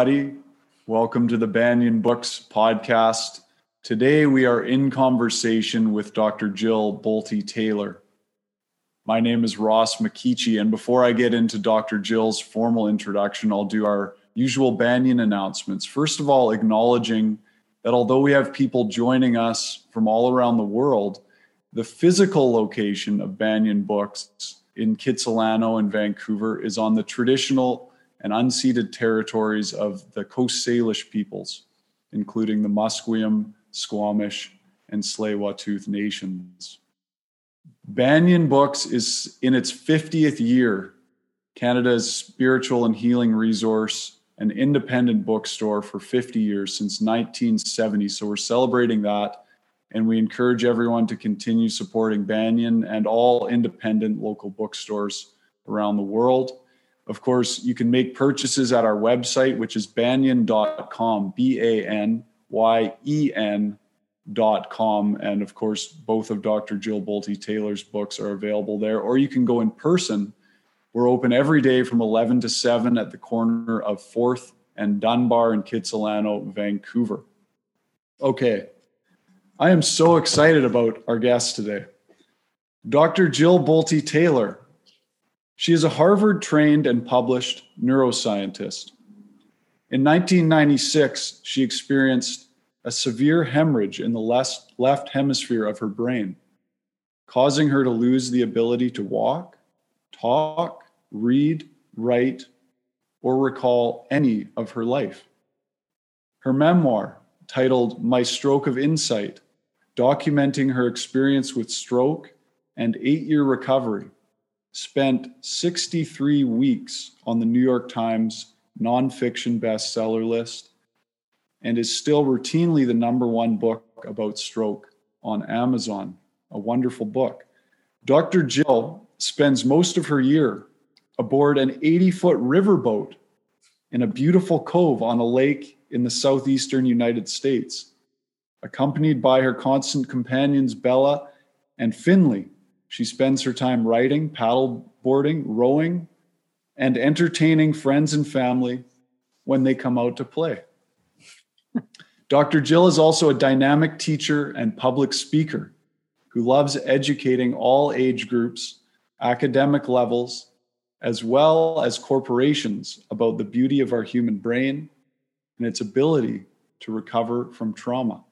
everybody. Welcome to the Banyen Books podcast. Today we are in conversation with Dr. Jill Bolte Taylor. My name is Ross McKeechee, and before I get into Dr. Jill's formal introduction, I'll do our usual Banyen announcements. First of all, acknowledging that although we have people joining us from all around the world, the physical location of Banyen Books in Kitsilano and Vancouver is on the traditional and unceded territories of the Coast Salish peoples, including the Musqueam, Squamish, and Tsleil-Waututh nations. Banyen Books is in its 50th year, Canada's spiritual and healing resource, an independent bookstore for 50 years since 1970. So we're celebrating that and we encourage everyone to continue supporting Banyen and all independent local bookstores around the world. Of course, you can make purchases at our website, which is banyen.com, B A N Y E N.com. And of course, both of Dr. Jill Bolte Taylor's books are available there, or you can go in person. We're open every day from 11 to 7 at the corner of 4th and Dunbar in Kitsilano, Vancouver. Okay, I am so excited about our guest today. Dr. Jill Bolte Taylor. She is a Harvard trained and published neuroscientist. In 1996, she experienced a severe hemorrhage in the left, left hemisphere of her brain, causing her to lose the ability to walk, talk, read, write, or recall any of her life. Her memoir, titled My Stroke of Insight, documenting her experience with stroke and eight year recovery, spent 63 weeks on the New York Times nonfiction bestseller list, and is still routinely the number one book about stroke on Amazon. A wonderful book. Dr. Jill spends most of her year aboard an 80 foot riverboat in a beautiful cove on a lake in the southeastern United States Accompanied by her constant companions Bella and Finley, she spends her time writing, paddle boarding, rowing, and entertaining friends and family when they come out to play. Dr. Jill is also a dynamic teacher and public speaker who loves educating all age groups, academic levels, as well as corporations about the beauty of our human brain and its ability to recover from trauma.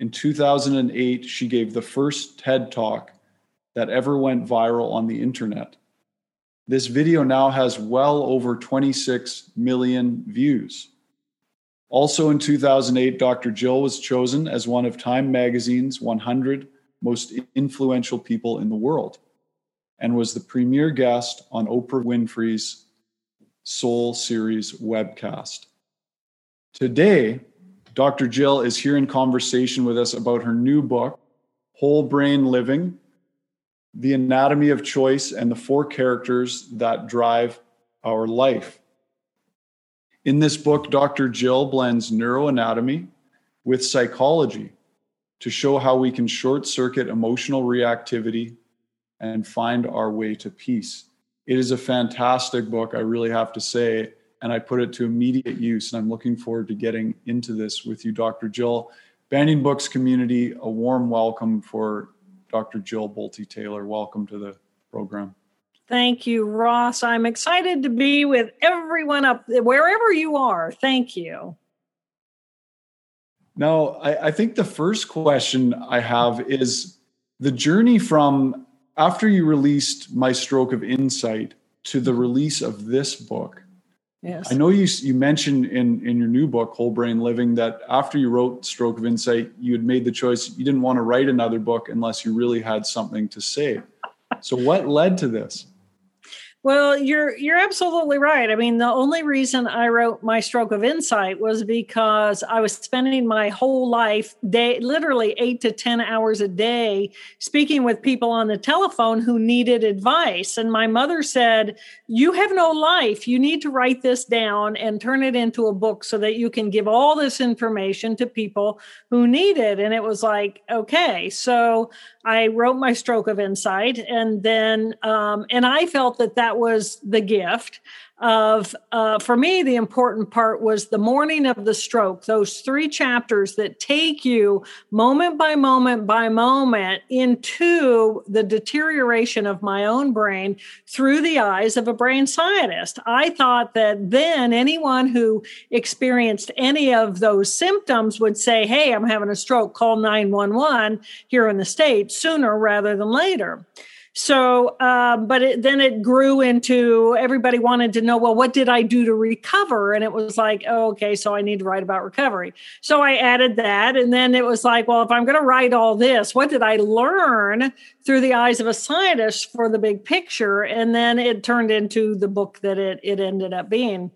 In 2008, she gave the first TED Talk that ever went viral on the internet. This video now has well over 26 million views. Also in 2008, Dr. Jill was chosen as one of Time Magazine's 100 most influential people in the world and was the premier guest on Oprah Winfrey's Soul Series webcast. Today, Dr. Jill is here in conversation with us about her new book, Whole Brain Living The Anatomy of Choice and the Four Characters That Drive Our Life. In this book, Dr. Jill blends neuroanatomy with psychology to show how we can short circuit emotional reactivity and find our way to peace. It is a fantastic book, I really have to say and I put it to immediate use. And I'm looking forward to getting into this with you, Dr. Jill. Banyen Books community, a warm welcome for Dr. Jill Bolte Taylor. Welcome to the program. Thank you, Ross. I'm excited to be with everyone up wherever you are. Thank you. Now, I, I think the first question I have is the journey from after you released My Stroke of Insight to the release of this book Yes. I know you you mentioned in in your new book Whole Brain Living that after you wrote Stroke of Insight you had made the choice you didn't want to write another book unless you really had something to say. So what led to this? Well, you're you're absolutely right. I mean, the only reason I wrote my stroke of insight was because I was spending my whole life day literally 8 to 10 hours a day speaking with people on the telephone who needed advice and my mother said, "You have no life. You need to write this down and turn it into a book so that you can give all this information to people who need it." And it was like, "Okay." So I wrote my stroke of insight and then um, and I felt that that was the gift of uh, for me the important part was the morning of the stroke those three chapters that take you moment by moment by moment into the deterioration of my own brain through the eyes of a brain scientist. I thought that then anyone who experienced any of those symptoms would say hey i'm having a stroke. Call 911 here in the states sooner rather than later so, uh, but it, then it grew into everybody wanted to know, well, what did I do to recover? And it was like, oh, okay, so I need to write about recovery. So I added that. And then it was like, well, if I'm going to write all this, what did I learn through the eyes of a scientist for the big picture? And then it turned into the book that it, it ended up being.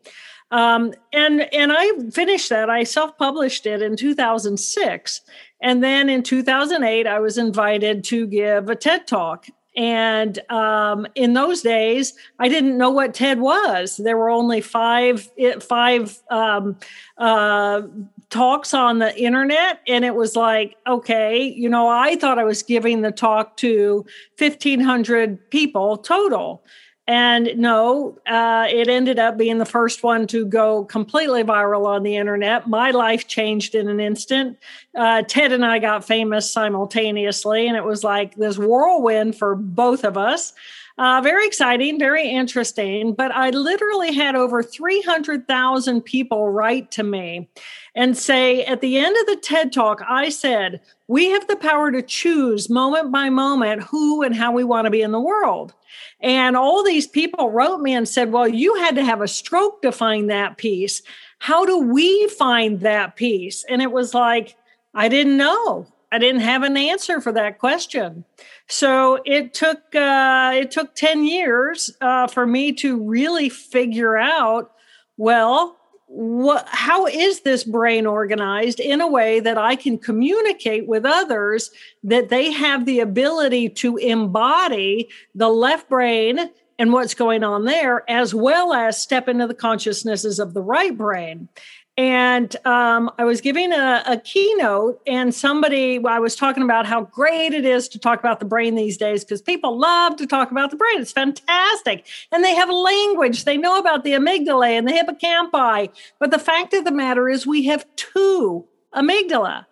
Um, and and I finished that. I self published it in 2006, and then in 2008, I was invited to give a TED talk and um, in those days, I didn't know what TED was. There were only five five um, uh, talks on the internet, and it was like, okay, you know, I thought I was giving the talk to fifteen hundred people total. And no, uh, it ended up being the first one to go completely viral on the internet. My life changed in an instant. Uh, Ted and I got famous simultaneously, and it was like this whirlwind for both of us. Uh, very exciting, very interesting. But I literally had over 300,000 people write to me and say, at the end of the TED Talk, I said, we have the power to choose moment by moment who and how we want to be in the world. And all these people wrote me and said, Well, you had to have a stroke to find that peace. How do we find that peace? And it was like, I didn't know. I didn't have an answer for that question. So it took uh, it took ten years uh, for me to really figure out. Well, what how is this brain organized in a way that I can communicate with others that they have the ability to embody the left brain and what's going on there as well as step into the consciousnesses of the right brain and um, I was giving a, a, keynote, and somebody, I was talking about how great it is to talk about the brain these days because people love to talk about the brain. It's fantastic. And they have language, they know about the amygdala and the hippocampi. But the fact of the matter is, we have two amygdala.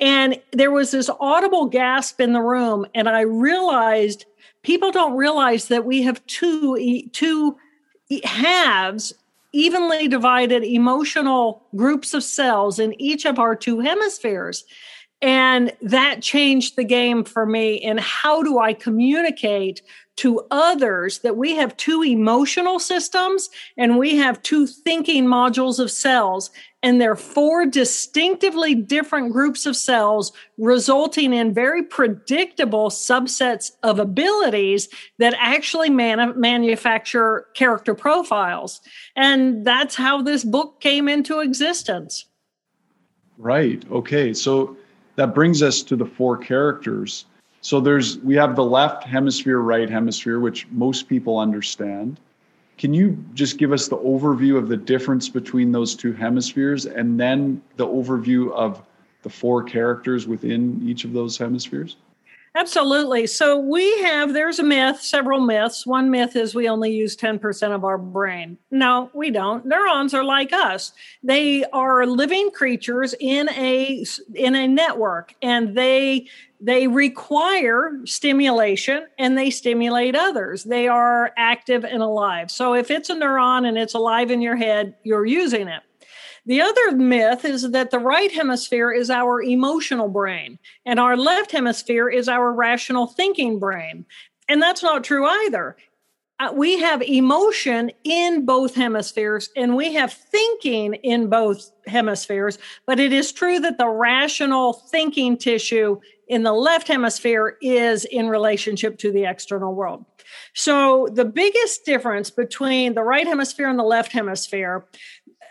And there was this audible gasp in the room, and I realized people don't realize that we have two, two halves evenly divided emotional groups of cells in each of our two hemispheres. And that changed the game for me in how do I communicate to others that we have two emotional systems and we have two thinking modules of cells and they're four distinctively different groups of cells resulting in very predictable subsets of abilities that actually man- manufacture character profiles. And that's how this book came into existence. Right. Okay. So that brings us to the four characters. So there's we have the left hemisphere right hemisphere which most people understand can you just give us the overview of the difference between those two hemispheres and then the overview of the four characters within each of those hemispheres? Absolutely. So we have, there's a myth, several myths. One myth is we only use 10% of our brain. No, we don't. Neurons are like us. They are living creatures in a in a network and they they require stimulation and they stimulate others. They are active and alive. So if it's a neuron and it's alive in your head, you're using it. The other myth is that the right hemisphere is our emotional brain and our left hemisphere is our rational thinking brain. And that's not true either. Uh, we have emotion in both hemispheres and we have thinking in both hemispheres, but it is true that the rational thinking tissue in the left hemisphere is in relationship to the external world. So, the biggest difference between the right hemisphere and the left hemisphere,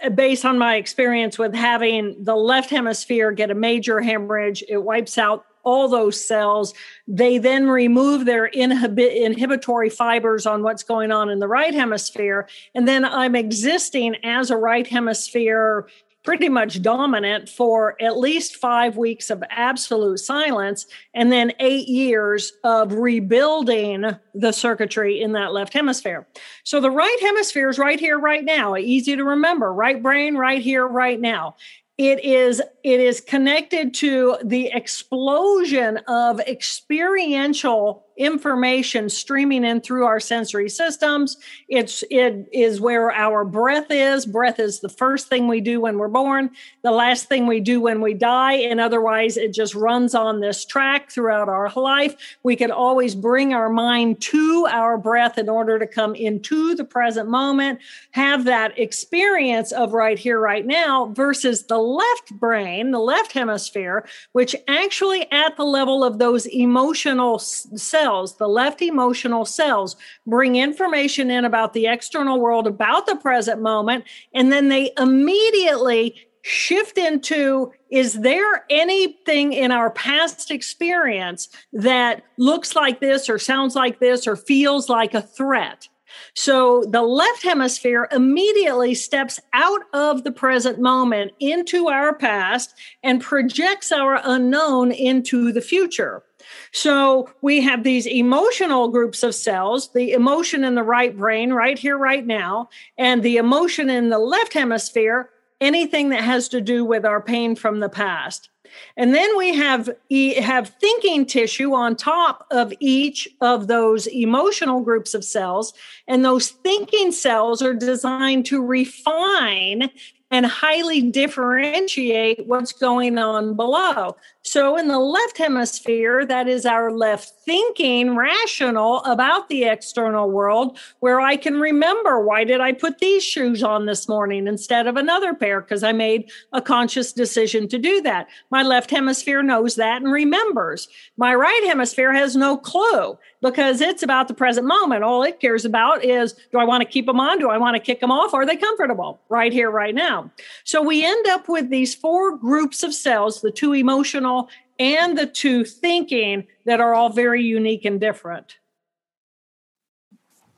Uh, based on my experience with having the left hemisphere get a major hemorrhage, it wipes out all those cells. They then remove their inhibi- inhibitory fibers on what's going on in the right hemisphere. And then I'm existing as a right hemisphere pretty much dominant for at least five weeks of absolute silence and then eight years of rebuilding the circuitry in that left hemisphere. So the right hemisphere is right here, right now. Easy to remember. Right brain, right here, right now it is it is connected to the explosion of experiential information streaming in through our sensory systems. It's it is where our breath is. Breath is the first thing we do when we're born the last thing we do when we die. And otherwise it just runs on this track throughout our life. We can always bring our mind to our breath in order to come into the present moment have that experience of right here right now versus the left brain the left hemisphere which actually at the level of those emotional cells cells, the left emotional cells, bring information in about the external world, about the present moment, and then they immediately shift into is there anything in our past experience that looks like this or sounds like this or feels like a threat? So the left hemisphere immediately steps out of the present moment into our past and projects our unknown into the future. So we have these emotional groups of cells, the emotion in the right brain, right here, right now, and the emotion in the left hemisphere, anything that has to do with our pain from the past. And then we have have thinking tissue on top of each of those emotional groups of cells and those thinking cells are designed to refine and highly differentiate what's going on below. So, in the left hemisphere, that is our left thinking, rational about the external world, where I can remember why did I put these shoes on this morning instead of another pair? Because I made a conscious decision to do that. My left hemisphere knows that and remembers. My right hemisphere has no clue because it's about the present moment. All it cares about is do I want to keep them on? Do I want to kick them off? Are they comfortable right here, right now? So we end up with these four groups of cells the two emotional and the two thinking that are all very unique and different.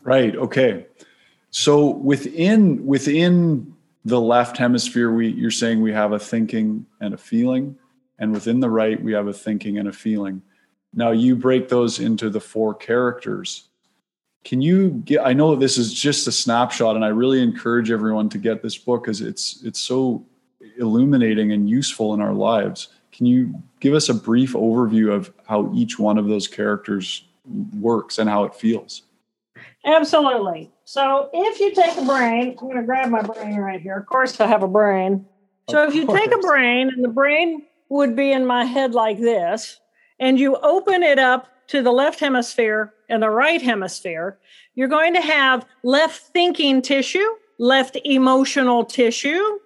Right. Okay. So within within the left hemisphere, we you're saying we have a thinking and a feeling, and within the right, we have a thinking and a feeling. Now you break those into the four characters. Can you get I know this is just a snapshot and I really encourage everyone to get this book because it's it's so illuminating and useful in our lives. Can you give us a brief overview of how each one of those characters works and how it feels? Absolutely. So if you take a brain, I'm going to grab my brain right here. Of course, I have a brain. So if you take a brain, and the brain would be in my head like this, and you open it up to the left hemisphere and the right hemisphere, you're going to have left thinking tissue, left emotional tissue,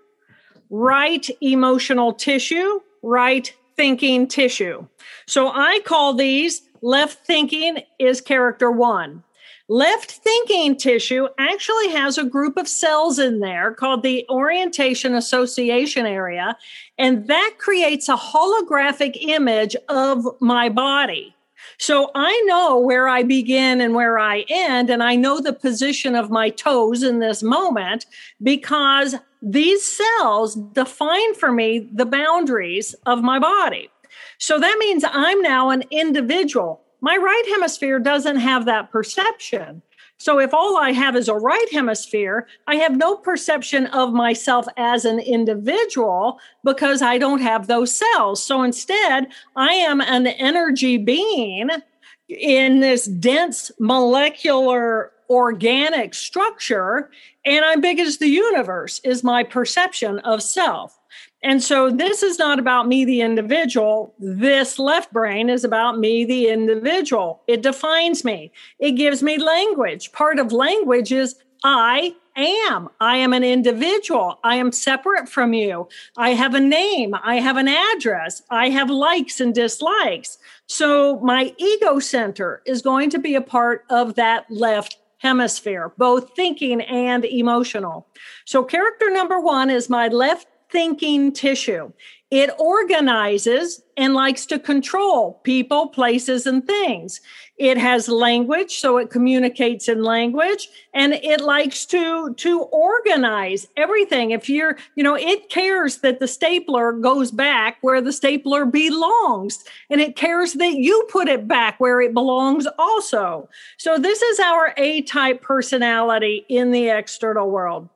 right emotional tissue, right thinking tissue. So I call these left thinking is character one. Left thinking tissue actually has a group of cells in there called the orientation association area, and that creates a holographic image of my body. So I know where I begin and where I end, and I know the position of my toes in this moment because these cells define for me the boundaries of my body. So that means I'm now an individual my right hemisphere doesn't have that perception. So if all I have is a right hemisphere, I have no perception of myself as an individual because I don't have those cells. So instead, I am an energy being in this dense molecular organic structure and I'm big as the universe is my perception of self. And so this is not about me, the individual. This left brain is about me, the individual. It defines me, it gives me language. Part of language is I am. I am an individual. I am separate from you. I have a name. I have an address. I have likes and dislikes. So my ego center is going to be a part of that left hemisphere, both thinking and emotional. So character number one is my left thinking tissue. It organizes and likes to control people, places, and things. It has language, so it communicates in language, and it likes to to organize everything. If you're, you know, it cares that the stapler goes back where the stapler belongs, and it cares that you put it back where it belongs also. So this is our A-type personality in the external world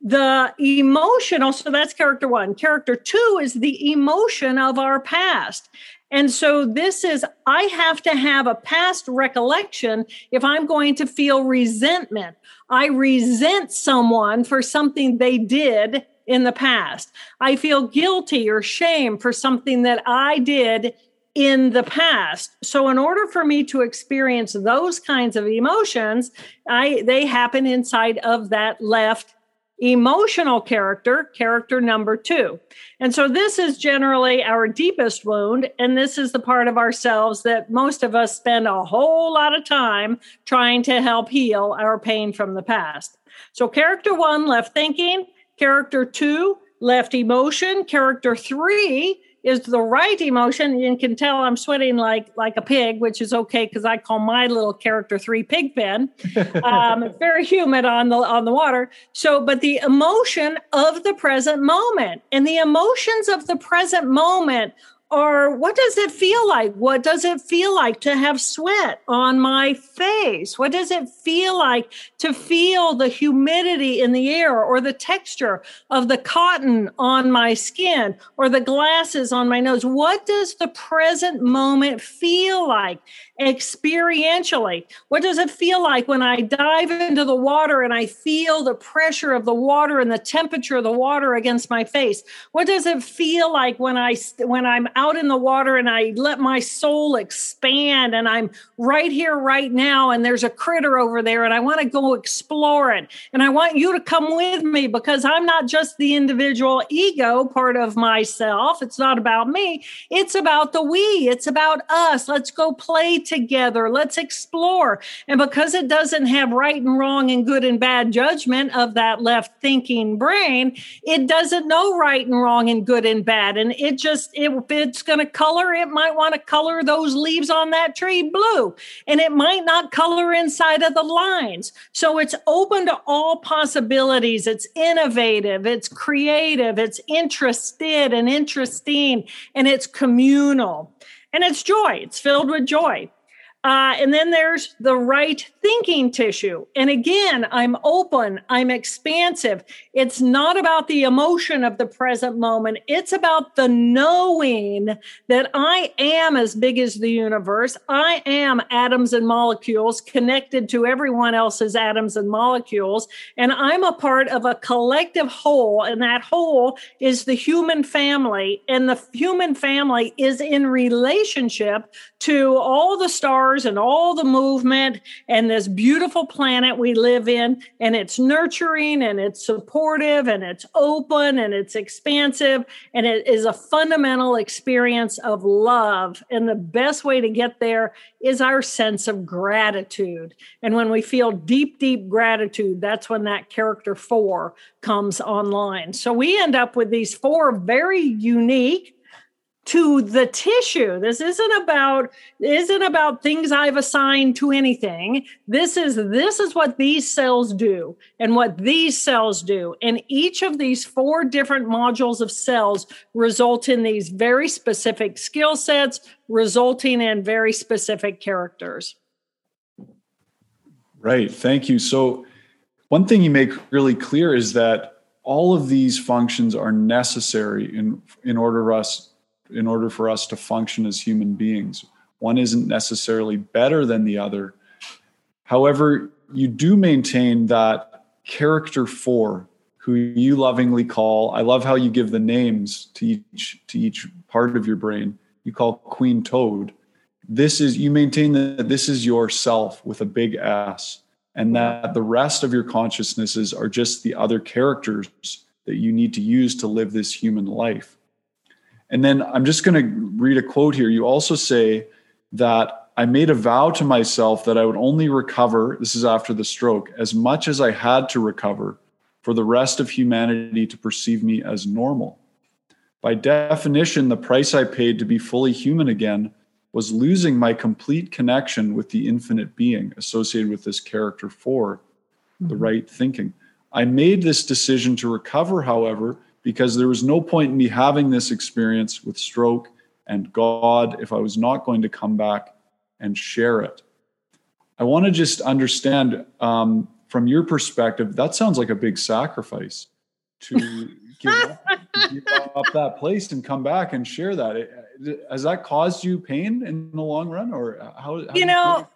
the emotional so that's character one. Character two is the emotion of our past. And so this is i have to have a past recollection if i'm going to feel resentment. I resent someone for something they did in the past. I feel guilty or shame for something that i did in the past. So in order for me to experience those kinds of emotions i they happen inside of that left emotional character, character number two. And so this is generally our deepest wound. And this is the part of ourselves that most of us spend a whole lot of time trying to help heal our pain from the past. So character one, left thinking, character two, left emotion, character three, is the right emotion. You can tell I'm sweating like like a pig, which is okay because I call my little character three Pigpen. Um, it's very humid on the on the water. So, but the emotion of the present moment and the emotions of the present moment or what does it feel like? What does it feel like to have sweat on my face? What does it feel like to feel the humidity in the air or the texture of the cotton on my skin or the glasses on my nose? What does the present moment feel like experientially? What does it feel like when I dive into the water and I feel the pressure of the water and the temperature of the water against my face? What does it feel like when I when I'm out in the water and I let my soul expand and I'm right here, right now, and there's a critter over there and I want to go explore it. And I want you to come with me because I'm not just the individual ego part of myself. It's not about me, it's about the we, it's about us. Let's go play together, let's explore. And because it doesn't have right and wrong and good and bad judgment of that left thinking brain, it doesn't know right and wrong and good and bad. And it just, it, it it's going to color, it might want to color those leaves on that tree blue, and it might not color inside of the lines. So it's open to all possibilities. It's innovative, it's creative, it's interested and interesting, and it's communal. And it's joy, it's filled with joy. Uh, and then there's the right thinking tissue. And again, I'm open, I'm expansive. It's not about the emotion of the present moment, it's about the knowing that I am as big as the universe. I am atoms and molecules connected to everyone else's atoms and molecules. And I'm a part of a collective whole. And that whole is the human family. And the human family is in relationship to all the stars and all the movement and this beautiful planet we live in. And it's nurturing and it's supportive and it's open and it's expansive. And it is a fundamental experience of love. And the best way to get there is our sense of gratitude. And when we feel deep, deep gratitude, that's when that character four comes online. So we end up with these four very unique to the tissue. This isn't about isn't about things I've assigned to anything. This is this is what these cells do and what these cells do. And each of these four different modules of cells result in these very specific skill sets resulting in very specific characters. Right. Thank you. So one thing you make really clear is that all of these functions are necessary in in order for us in order for us to function as human beings. One isn't necessarily better than the other. However, you do maintain that character four, who you lovingly call, I love how you give the names to each to each part of your brain. You call Queen Toad. This is you maintain that this is yourself with a big S, and that the rest of your consciousnesses are just the other characters that you need to use to live this human life. And then I'm just going to read a quote here. You also say that I made a vow to myself that I would only recover, this is after the stroke, as much as I had to recover for the rest of humanity to perceive me as normal. By definition, the price I paid to be fully human again was losing my complete connection with the infinite being associated with this character 4 mm-hmm. the right thinking. I made this decision to recover, however, because there was no point in me having this experience with stroke and God if I was not going to come back and share it. I want to just understand um, from your perspective, that sounds like a big sacrifice to give, up, give up that place and come back and share that. Has that caused you pain in the long run, or how? how you know,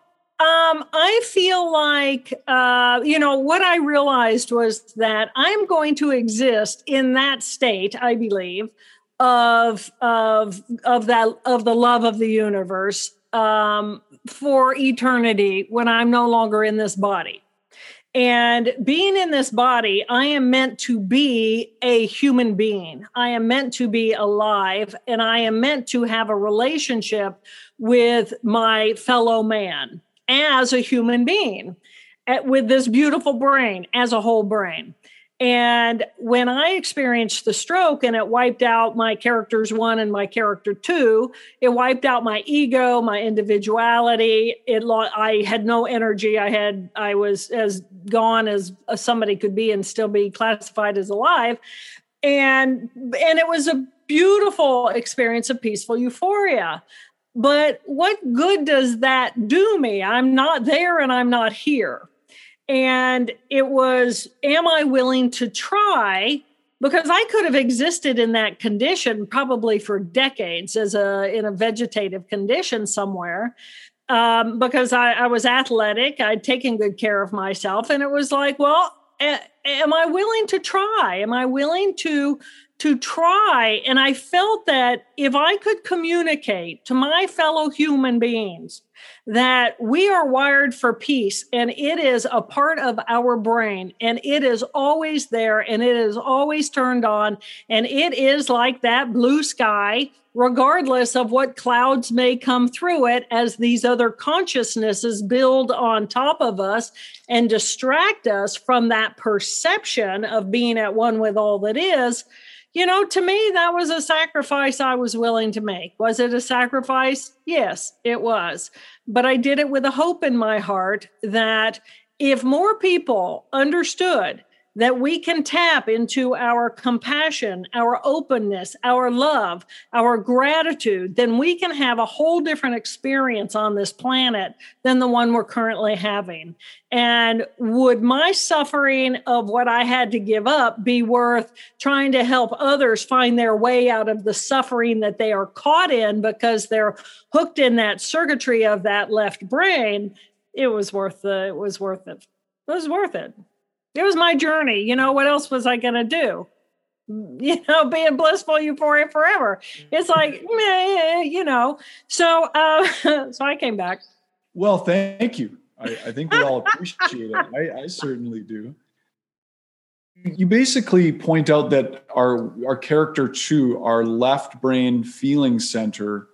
um, I feel like, uh, you know, what I realized was that I'm going to exist in that state, I believe, of of of that of the love of the universe um, for eternity when I'm no longer in this body. And being in this body, I am meant to be a human being. I am meant to be alive, and I am meant to have a relationship with my fellow man as a human being at, with this beautiful brain as a whole brain. And when I experienced the stroke and it wiped out my characters one and my character two, it wiped out my ego, my individuality. It I had no energy. I had I was as gone as somebody could be and still be classified as alive. And and it was a beautiful experience of peaceful euphoria. But what good does that do me? I'm not there and I'm not here. And it was, am I willing to try? Because I could have existed in that condition probably for decades as a in a vegetative condition somewhere. Um, because I, I was athletic, I'd taken good care of myself, and it was like, well, am I willing to try? Am I willing to to try. And I felt that if I could communicate to my fellow human beings that we are wired for peace and it is a part of our brain and it is always there and it is always turned on and it is like that blue sky regardless of what clouds may come through it as these other consciousnesses build on top of us and distract us from that perception of being at one with all that is you know, to me, that was a sacrifice I was willing to make. Was it a sacrifice? Yes, it was. But I did it with a hope in my heart that if more people understood that we can tap into our compassion, our openness, our love, our gratitude, then we can have a whole different experience on this planet than the one we're currently having. And would my suffering of what I had to give up be worth trying to help others find their way out of the suffering that they are caught in because they're hooked in that circuitry of that left brain? It was worth the, it was worth it. It was worth it it was my journey. You know, what else was I going to do? You know, being blissful euphoria forever. It's like, meh, you know. So, uh, so I came back. Well, thank you. I, I think we all appreciate it. I, I certainly do. You basically point out that our our character two, our left brain feeling center,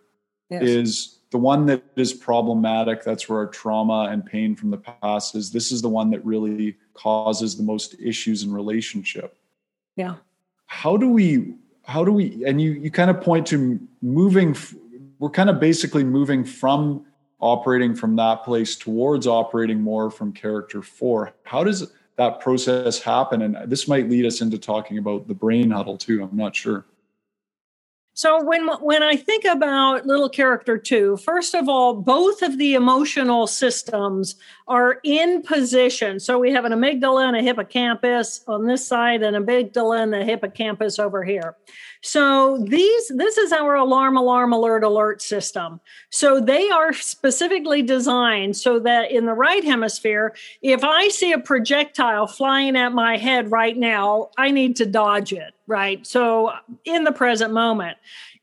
yes. is the one that is problematic. That's where our trauma and pain from the past is. This is the one that really causes the most issues in relationship. Yeah. How do we how do we and you you kind of point to moving we're kind of basically moving from operating from that place towards operating more from character 4 how does that process happen? And this might lead us into talking about the brain huddle too i'm not sure so when when I think about little character 2, first of all, both of the emotional systems are in position. So we have an amygdala and a hippocampus on this side and amygdala and the hippocampus over here. So these this is our alarm alarm alert alert system. So they are specifically designed so that in the right hemisphere if I see a projectile flying at my head right now, I need to dodge it, right? So in the present moment.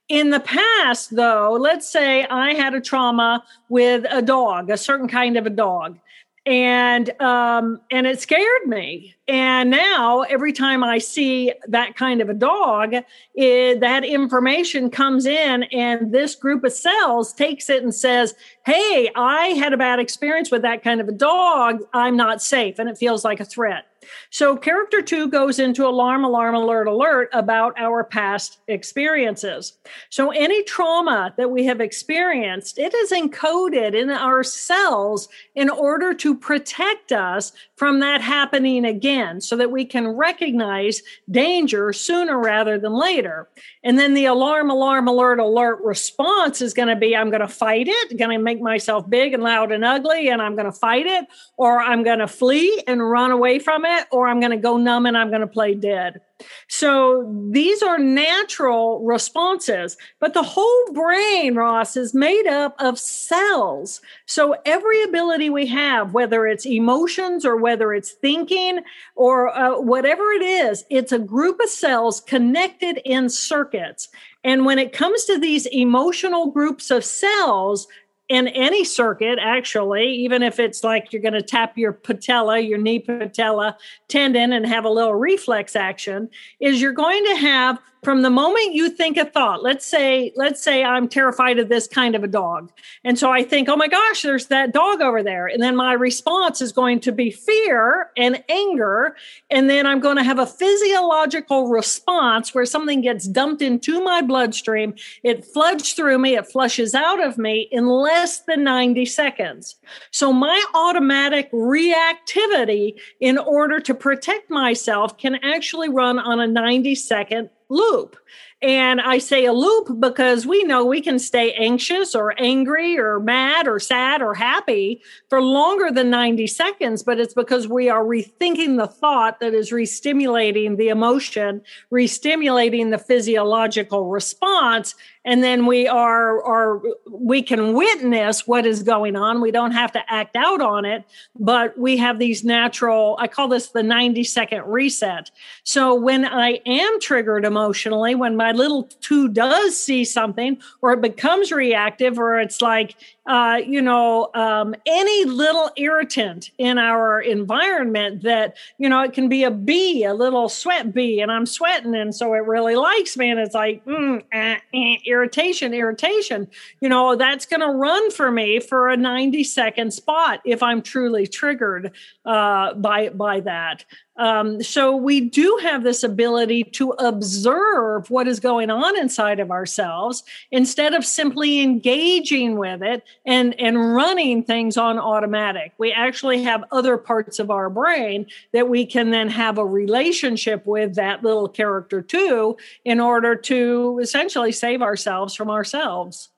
In the past, though, let's say I had a trauma with a dog, a certain kind of a dog and um, and it scared me. And now every time I see that kind of a dog, it, that information comes in, and this group of cells takes it and says, "Hey, I had a bad experience with that kind of a dog. I'm not safe," and it feels like a threat. So, character two goes into alarm, alarm, alert, alert about our past experiences. So, any trauma that we have experienced, it is encoded in our cells in order to protect us from that happening again so that we can recognize danger sooner rather than later. And then the alarm, alarm, alert, alert response is going to be I'm going to fight it, going to make myself big and loud and ugly, and I'm going to fight it, or I'm going to flee and run away from it, or I'm going to go numb and I'm going to play dead. So these are natural responses, but the whole brain, Ross, is made up of cells. So every ability we have, whether it's emotions or whether it's thinking or uh, whatever it is, it's a group of cells connected in circuits. And when it comes to these emotional groups of cells, in any circuit, actually, even if it's like you're going to tap your patella, your knee patella tendon and have a little reflex action, is you're going to have from the moment you think a thought let's say let's say i'm terrified of this kind of a dog. And so i think oh my gosh there's that dog over there. And then my response is going to be fear and anger. And then i'm going to have a physiological response where something gets dumped into my bloodstream. It floods through me. It flushes out of me in less than 90 seconds. So my automatic reactivity in order to protect myself can actually run on a 90 second loop. And I say a loop because we know we can stay anxious or angry or mad or sad or happy for longer than 90 seconds, but it's because we are rethinking the thought that is restimulating the emotion, restimulating the physiological response, and then we are are we can witness what is going on. We don't have to act out on it but we have these natural i call this the 90 second reset. So when i am triggered emotionally when my little two does see something or it becomes reactive or it's like uh, you know, um, any little irritant in our environment that, you know, it can be a bee, a little sweat bee, and I'm sweating, and so it really likes me, and it's like mm, eh, eh, irritation, irritation. You know, that's going to run for me for a 90 second spot if I'm truly triggered uh, by by that. Um, so we do have this ability to observe what is going on inside of ourselves instead of simply engaging with it and, and running things on automatic. We actually have other parts of our brain that we can then have a relationship with that little character two in order to essentially save ourselves from ourselves.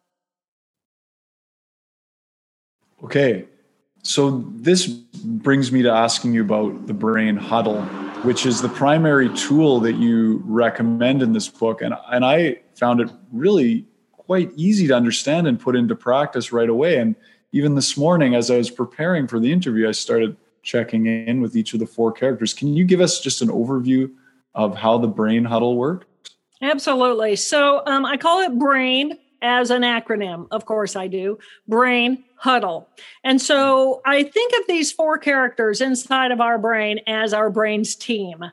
Okay, so this brings me to asking you about the brain huddle, which is the primary tool that you recommend in this book. And, and I found it really quite easy to understand and put into practice right away. And even this morning, as I was preparing for the interview, I started checking in with each of the four characters. Can you give us just an overview of how the brain huddle works? Absolutely. So um, I call it BRAIN as an acronym. Of course, I do. Brain huddle. And so I think of these four characters inside of our brain as our brain's team.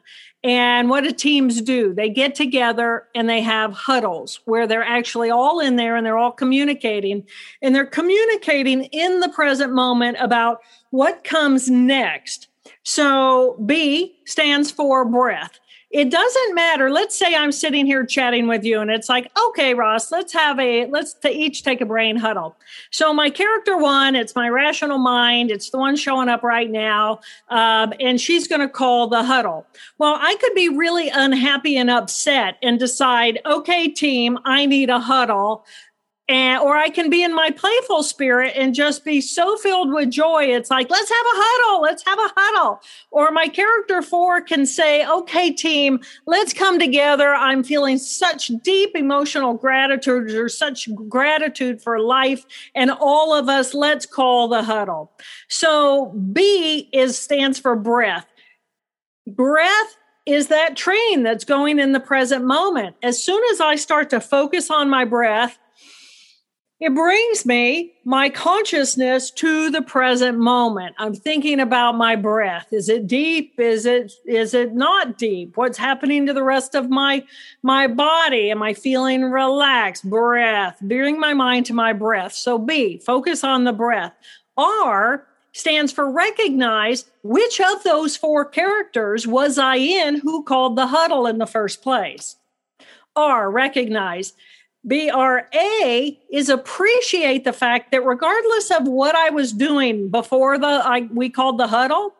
And what do teams do? They get together and they have huddles where they're actually all in there and they're all communicating. And they're communicating in the present moment about what comes next. So B stands for breath it doesn't matter. Let's say I'm sitting here chatting with you, and it's like, okay, Ross, let's have a let's to each take a brain huddle. So my character one, it's my rational mind. It's the one showing up right now, um, and she's going to call the huddle. Well, I could be really unhappy and upset and decide, okay, team, I need a huddle and or I can be in my playful spirit and just be so filled with joy. It's like, let's have a huddle, let's have a huddle. Or my character four can say, okay, team, let's come together. I'm feeling such deep emotional gratitude or such gratitude for life. And all of us, let's call the huddle. So B is stands for breath. Breath is that train that's going in the present moment. As soon as I start to focus on my breath, it brings me my consciousness to the present moment. I'm thinking about my breath. Is it deep? Is it is it not deep? What's happening to the rest of my my body? Am i feeling relaxed? Breath. Bring my mind to my breath. So b focus on the breath. R stands for recognize which of those four characters was I in who called the huddle in the first place. R, recognize. BRA is appreciate the fact that regardless of what I was doing before the I, we called the huddle,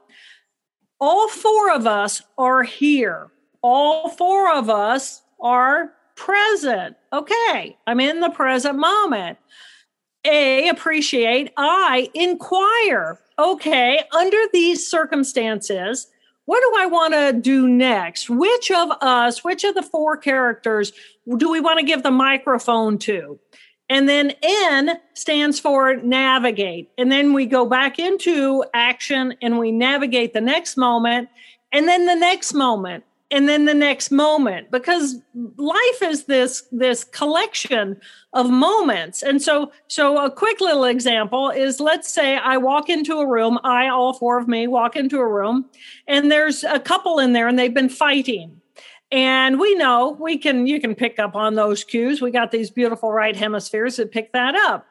all four of us are here. All four of us are present. Okay, I'm in the present moment. A, appreciate. I, inquire. Okay, under these circumstances, what do I want to do next? Which of us, which of the four characters do we want to give the microphone to? And then N stands for navigate. And then we go back into action and we navigate the next moment and then the next moment and then the next moment because life is this this collection of moments. And so so a quick little example is let's say i walk into a room i all four of me walk into a room and there's a couple in there and they've been fighting. And we know we can you can pick up on those cues. We got these beautiful right hemispheres that pick that up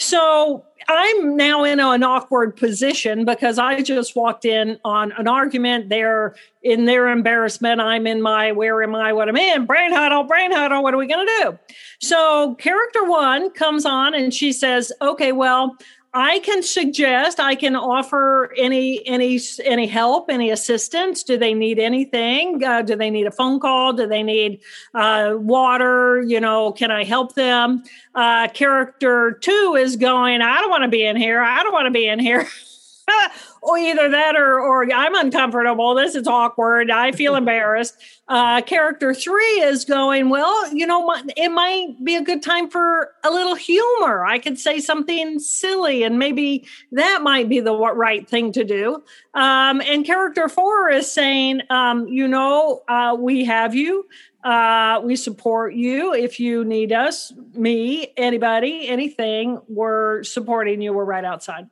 so I'm now in an awkward position because I just walked in on an argument. They're in their embarrassment. I'm in my where am I? What am I in? Brain huddle, brain huddle. What are we going to do? So character one comes on and she says, okay, well, I can suggest, I can offer any any any help, any assistance. Do they need anything? Uh, do they need a phone call? Do they need uh, water? You know, can I help them? Uh, character two is going. I don't want to be in here. I don't want to be in here. or either that or or I'm uncomfortable. This is awkward. I feel embarrassed. Uh, character three is going well. You know, it might be a good time for a little humor. I could say something silly, and maybe that might be the right thing to do. Um, and character four is saying, um, you know, uh, we have you. Uh, we support you if you need us, me, anybody, anything. We're supporting you. We're right outside.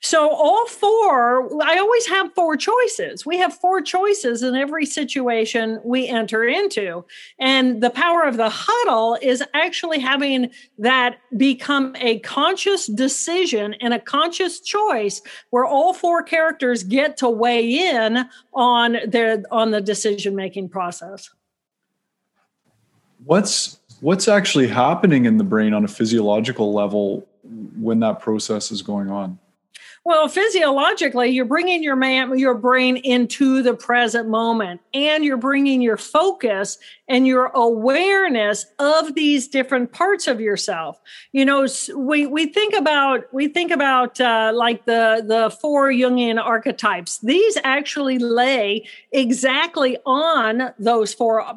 So, all four, I always have four choices. We have four choices in every situation we enter into. And the power of the huddle is actually having that become a conscious decision and a conscious choice where all four characters get to weigh in on their on the decision making process what's what's actually happening in the brain on a physiological level when that process is going on well, physiologically, you're bringing your man, your brain into the present moment, and you're bringing your focus and your awareness of these different parts of yourself. You know, we we think about we think about uh, like the the four Jungian archetypes. These actually lay exactly on those four uh,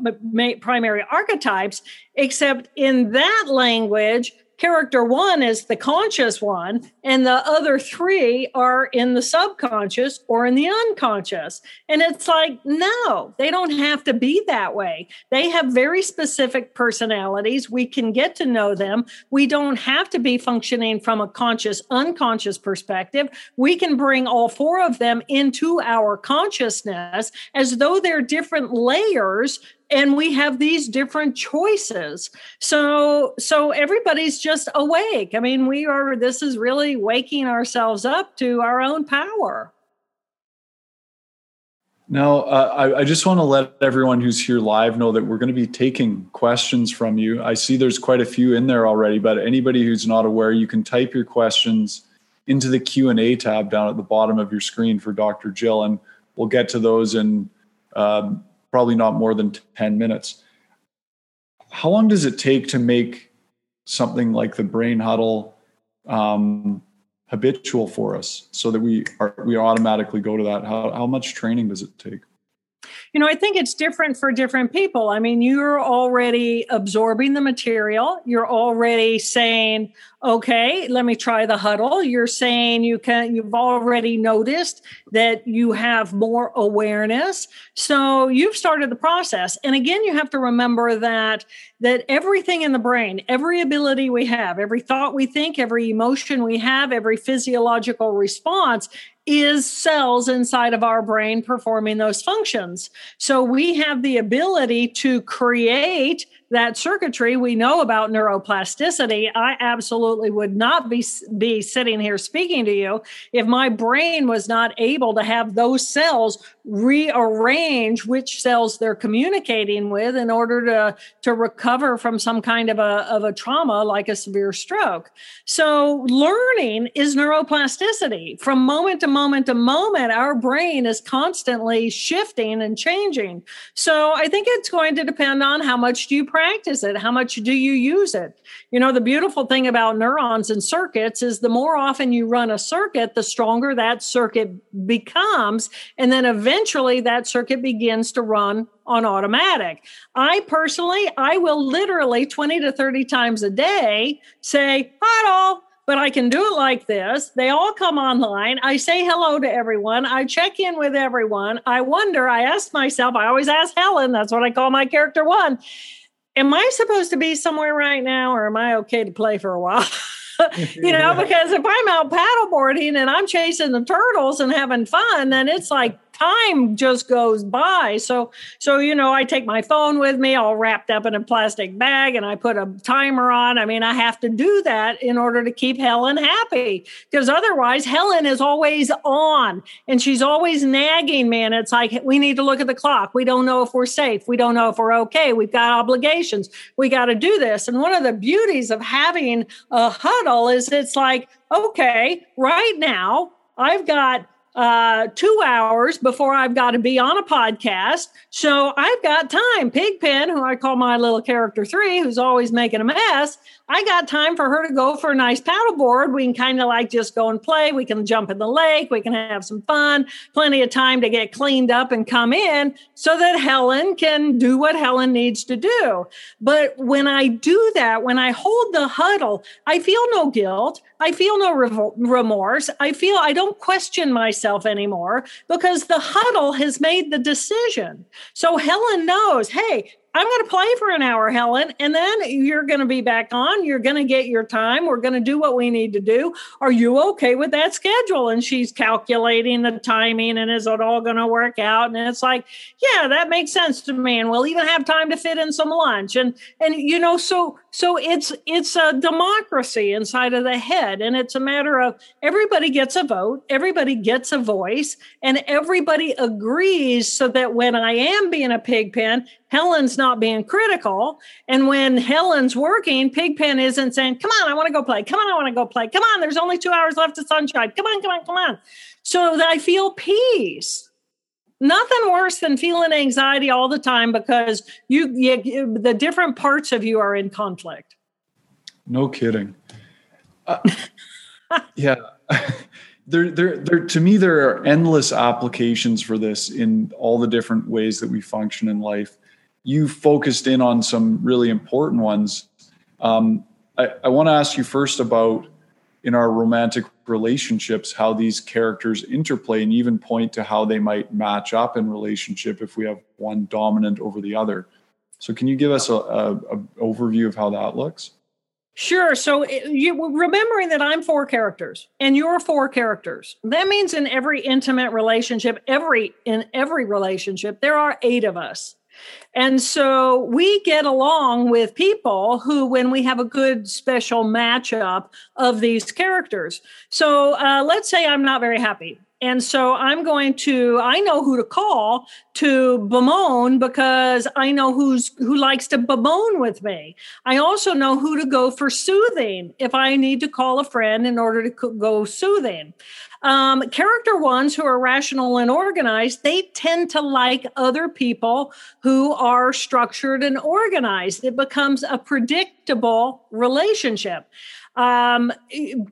primary archetypes, except in that language character one is the conscious one, and the other three are in the subconscious or in the unconscious. And it's like, no, they don't have to be that way. They have very specific personalities. We can get to know them. We don't have to be functioning from a conscious, unconscious perspective. We can bring all four of them into our consciousness as though they're different layers and we have these different choices. So so everybody's just awake. I mean we are this is really waking ourselves up to our own power. Now uh, I, I, just want to let everyone who's here live know that we're going to be taking questions from you. I see there's quite a few in there already but anybody who's not aware you can type your questions into the q&a tab down at the bottom of your screen for dr jill and we'll get to those in um, probably not more than 10 minutes. How long does it take to make something like the brain huddle um, habitual for us so that we are we automatically go to that? How, how much training does it take? You know, I think it's different for different people. I mean, you're already absorbing the material. You're already saying, okay, let me try the huddle. You're saying you can, you've already noticed that you have more awareness. So you've started the process. And again, you have to remember that, that everything in the brain, every ability we have, every thought we think, every emotion we have, every physiological response is cells inside of our brain performing those functions. So we have the ability to create that circuitry, we know about neuroplasticity. I absolutely would not be, be sitting here speaking to you if my brain was not able to have those cells rearrange which cells they're communicating with in order to, to recover from some kind of a, of a trauma like a severe stroke. So learning is neuroplasticity. From moment to moment to moment, our brain is constantly shifting and changing. So I think it's going to depend on how much do you practice it? How much do you use it? You know, the beautiful thing about neurons and circuits is the more often you run a circuit, the stronger that circuit becomes. And then eventually that circuit begins to run on automatic. I personally, I will literally 20 to 30 times a day say, hi all, but I can do it like this. They all come online. I say hello to everyone. I check in with everyone. I wonder, I ask myself, I always ask Helen, that's what I call my character one. Am I supposed to be somewhere right now or am I okay to play for a while? you know, because if I'm out paddleboarding and I'm chasing the turtles and having fun, then it's like time just goes by. So, so you know, I take my phone with me, all wrapped up in a plastic bag, and I put a timer on. I mean, I have to do that in order to keep Helen happy, because otherwise, Helen is always on, and she's always nagging me. And it's like we need to look at the clock. We don't know if we're safe. We don't know if we're okay. We've got obligations. We got to do this. And one of the beauties of having a huddle is it's like, okay, right now I've got uh, two hours before I've got to be on a podcast. So I've got time. Pigpen, who I call my little character three, who's always making a mess, I got time for her to go for a nice paddleboard. We can kind of like just go and play. We can jump in the lake. We can have some fun. Plenty of time to get cleaned up and come in so that Helen can do what Helen needs to do. But when I do that, when I hold the huddle, I feel no guilt. I feel no remorse. I feel I don't question myself anymore because the huddle has made the decision. So Helen knows, hey, I'm going to play for an hour, Helen, and then you're going to be back on. You're going to get your time. We're going to do what we need to do. Are you okay with that schedule? And she's calculating the timing and is it all going to work out? And it's like, yeah, that makes sense to me. And we'll even have time to fit in some lunch. And and you know, so so it's it's a democracy inside of the head, and it's a matter of everybody gets a vote, everybody gets a voice, and everybody agrees so that when I am being a Pigpen, Helen's not being critical. And when Helen's working, Pigpen isn't saying, Come on, I want to go play. Come on, I want to go play. Come on, there's only two hours left of sunshine. Come on, come on, come on. So that I feel peace. Nothing worse than feeling anxiety all the time because you, you the different parts of you are in conflict. No kidding. Uh, yeah. there, there, there, to me, there are endless applications for this in all the different ways that we function in life you focused in on some really important ones. Um, I, I want to ask you first about in our romantic relationships how these characters interplay and even point to how they might match up in relationship if we have one dominant over the other. So, can you give us a, a, a overview of how that looks? Sure. So you remembering that I'm four characters and you're four characters. That means in every intimate relationship, every in every relationship, there are eight of us. And so we get along with people who, when we have a good special matchup of these characters. So uh, let's say I'm not very happy. And so I'm going to, I know who to call to bemoan because I know who's who likes to bemoan with me. I also know who to go for soothing if I need to call a friend in order to go soothing. Um, character ones who are rational and organized, they tend to like other people who are structured and organized. It becomes a predictable relationship. Um,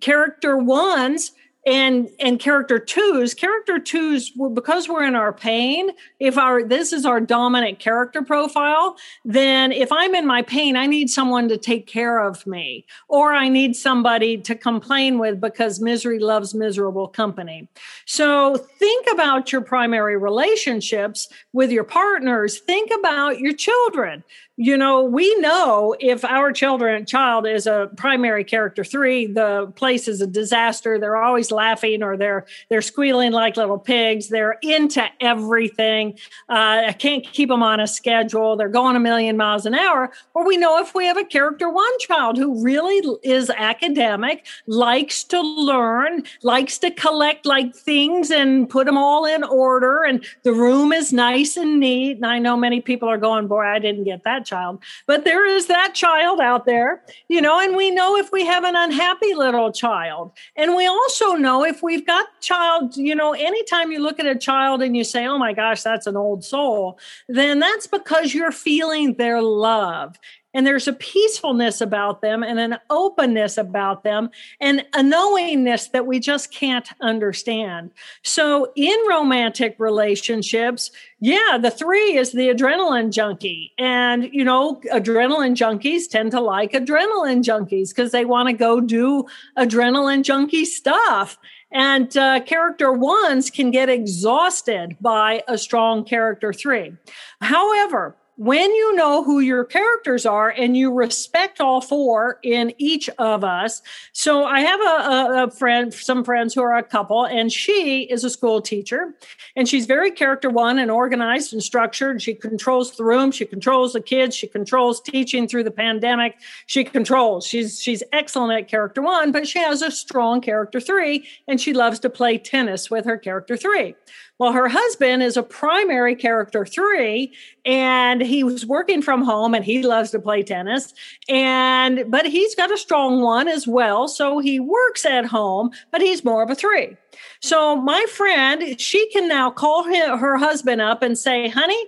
character ones, and and character twos character twos because we're in our pain if our this is our dominant character profile then if i'm in my pain i need someone to take care of me. Or i need somebody to complain with because misery loves miserable company. So think about your primary relationships with your partners. Think about your children you know we know if our children child is a primary character three the place is a disaster they're always laughing or they're they're squealing like little pigs. They're into everything. Uh, I can't keep them on a schedule. They're going a million miles an hour. Or we know if we have a character one child who really is academic, likes to learn, likes to collect like things and put them all in order, and the room is nice and neat. And I know many people are going, boy, I didn't get that child, but there is that child out there, you know. And we know if we have an unhappy little child, and we also know if we've got child, you know, anytime you look at a child and you say, oh my gosh, that's an old soul, then that's because you're feeling their love and there's a peacefulness about them and an openness about them and a knowingness that we just can't understand. So in romantic relationships, yeah, the three is the adrenaline junkie. And, you know, adrenaline junkies tend to like adrenaline junkies because they want to go do adrenaline junkie stuff. And uh, character ones can get exhausted by a strong character three. However, when you know who your characters are and you respect all four in each of us. So I have a, a, friend, some friends who are a couple, and she is a school teacher and she's very character one and organized and structured. She controls the room, she controls the kids, she controls teaching through the pandemic. She controls. She's she's excellent at character one, but she has a strong character three, and she loves to play tennis with her character three. Well, her husband is a primary character three, and he was working from home and he loves to play tennis. And but he's got a strong one as well. So he works at home, but he's more of a three. So my friend, she can now call him, her husband up and say, honey,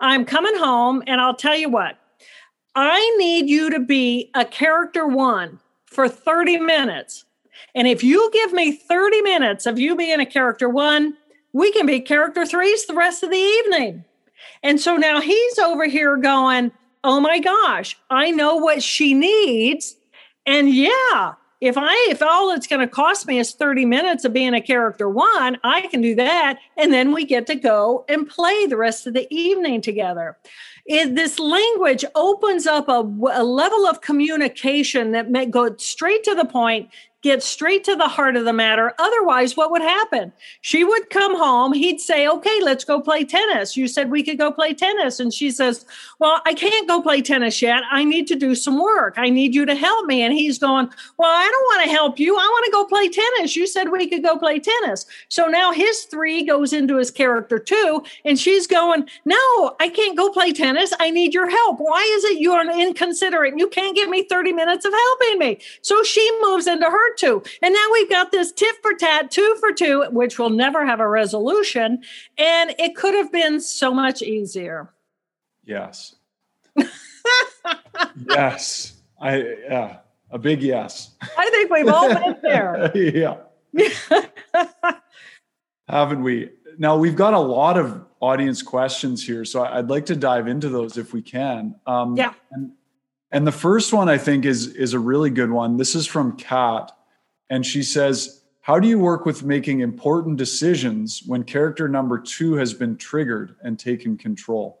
I'm coming home, and I'll tell you what, I need you to be a character one for 30 minutes. And if you give me 30 minutes of you being a character one, we can be character threes the rest of the evening. And so now he's over here going, Oh my gosh, I know what she needs. And yeah, if I if all it's going to cost me is 30 minutes of being a character one, I can do that. And then we get to go and play the rest of the evening together. It, this language opens up a, a level of communication that may go straight to the point get straight to the heart of the matter. Otherwise, what would happen? She would come home. He'd say, Okay, let's go play tennis. You said we could go play tennis. And she says, Well, I can't go play tennis yet. I need to do some work. I need you to help me. And he's going, Well, I don't want to help you. I want to go play tennis. You said we could go play tennis. So now his three goes into his character two. And she's going, No, I can't go play tennis. I need your help. Why is it you're inconsiderate? You can't give me 30 minutes of helping me. So she moves into her two. And now we've got this tit for tat, two for two, which will never have a resolution. And it could have been so much easier. Yes. yes. I, yeah, a big yes. I think we've all been there. yeah. Haven't we? Now we've got a lot of audience questions here, so I'd like to dive into those if we can. Um, yeah. And, and the first one I think is is a really good one. This is from Kat, and she says, How do you work with making important decisions when character number two has been triggered and taken control?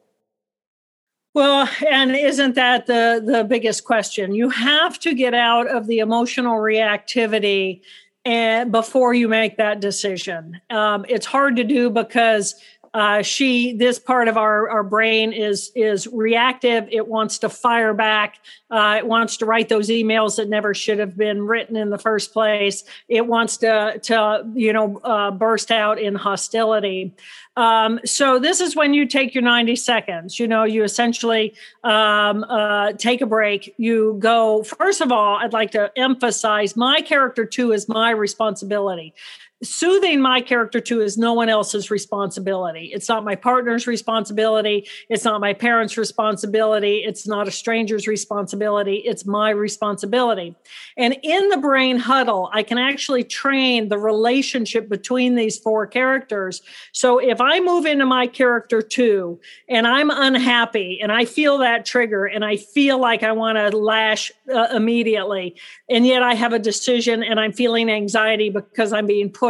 Well, and isn't that the, the biggest question? You have to get out of the emotional reactivity and before you make that decision. Um, it's hard to do because uh, she this part of our, our brain is is reactive. It wants to fire back. Uh, it wants to write those emails that never should have been written in the first place. It wants to to you know uh, burst out in hostility. Um, so this is when you take your 90 seconds. You know you essentially um, uh, take a break. You go first of all i'd like to emphasize my character two is my responsibility soothing my character two is no one else's responsibility. It's not my partner's responsibility. It's not my parents' responsibility. It's not a stranger's responsibility. It's my responsibility. And in the brain huddle, I can actually train the relationship between these four characters. So if I move into my character two and I'm unhappy and I feel that trigger and I feel like I want to lash uh, immediately, and yet I have a decision and I'm feeling anxiety because I'm being pushed